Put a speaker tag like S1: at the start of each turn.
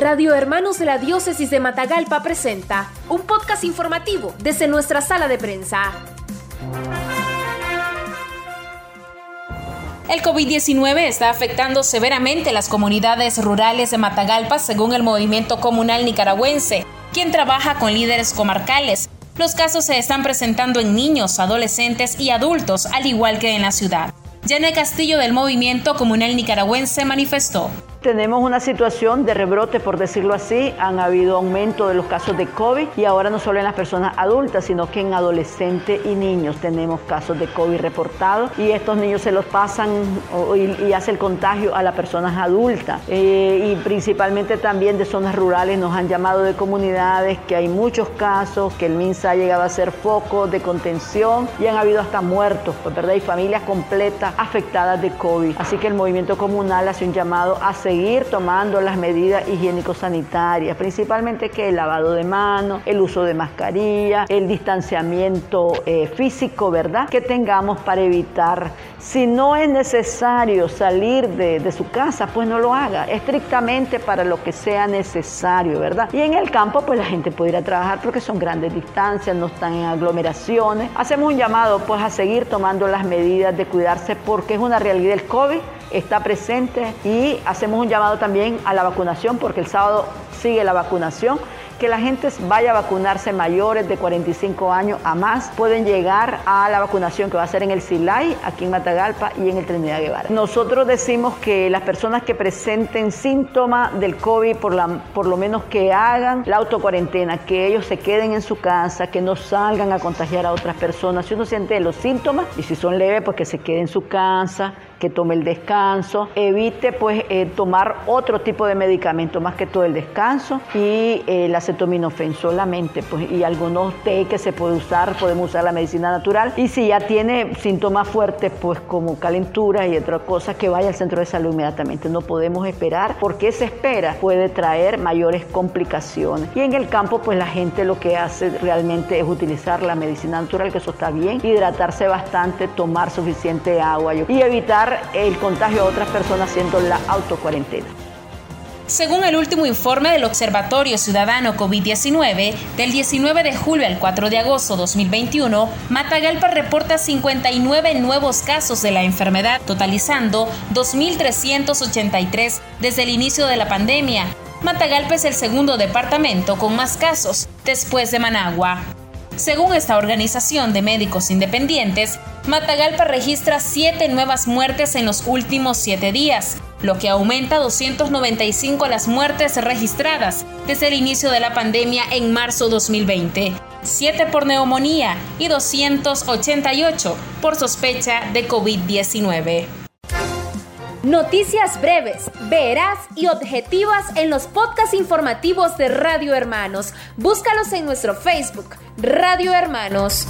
S1: Radio Hermanos de la Diócesis de Matagalpa presenta un podcast informativo desde nuestra sala de prensa. El COVID-19 está afectando severamente las comunidades rurales de Matagalpa según el movimiento comunal nicaragüense, quien trabaja con líderes comarcales. Los casos se están presentando en niños, adolescentes y adultos, al igual que en la ciudad. Janet Castillo del movimiento comunal nicaragüense manifestó.
S2: Tenemos una situación de rebrote, por decirlo así. Han habido aumento de los casos de COVID y ahora no solo en las personas adultas, sino que en adolescentes y niños tenemos casos de COVID reportados y estos niños se los pasan y, hace el contagio a las personas adultas. Eh, y principalmente también de zonas rurales nos han llamado de comunidades que hay muchos casos, que el MINSA ha llegado a ser foco de contención y han habido hasta muertos, pues, ¿verdad? Y familias completas afectadas de COVID. Así que el movimiento comunal hace un llamado a seguir tomando las medidas higiénico-sanitarias, principalmente que el lavado de manos, el uso de mascarilla, el distanciamiento eh, físico, ¿verdad? Que tengamos para evitar, si no es necesario salir de, su casa, pues no lo haga, estrictamente para lo que sea necesario, ¿verdad? Y en el campo, pues la gente puede ir a trabajar porque son grandes distancias, no están en aglomeraciones. Hacemos un llamado, pues, a seguir tomando las medidas de cuidarse porque es una realidad el COVID está presente y hacemos un llamado también a la vacunación porque el sábado sigue la vacunación que la gente vaya a vacunarse mayores de 45 años a más. Pueden llegar a la vacunación que va a ser en el Silay, aquí en Matagalpa y en el Trinidad Guevara. Nosotros decimos que las personas que presenten síntomas del COVID, por, la, por lo menos que hagan la autocuarentena, que ellos se queden en su casa, que no salgan a contagiar a otras personas. Si uno siente los síntomas y si son leves, pues que se quede en su casa, que tome el descanso, evite pues eh, tomar otro tipo de medicamento más que todo el descanso y eh, la acetaminofén solamente pues y algunos té que se puede usar, podemos usar la medicina natural. Y si ya tiene síntomas fuertes pues como calentura y otra cosa que vaya al centro de salud inmediatamente, no podemos esperar porque se espera puede traer mayores complicaciones. Y en el campo pues la gente lo que hace realmente es utilizar la medicina natural que eso está bien, hidratarse bastante, tomar suficiente agua y evitar el contagio a otras personas haciendo la autocuarentena.
S1: Según el último informe del Observatorio Ciudadano COVID-19, del 19 de julio al 4 de agosto 2021, Matagalpa reporta 59 nuevos casos de la enfermedad, totalizando 2.383 desde el inicio de la pandemia. Matagalpa es el segundo departamento con más casos, después de Managua. Según esta organización de médicos independientes, Matagalpa registra siete nuevas muertes en los últimos siete días, lo que aumenta 295 las muertes registradas desde el inicio de la pandemia en marzo 2020, 7 por neumonía y 288 por sospecha de COVID-19. Noticias breves, veraz y objetivas en los podcasts informativos de Radio Hermanos. Búscalos en nuestro Facebook, Radio Hermanos.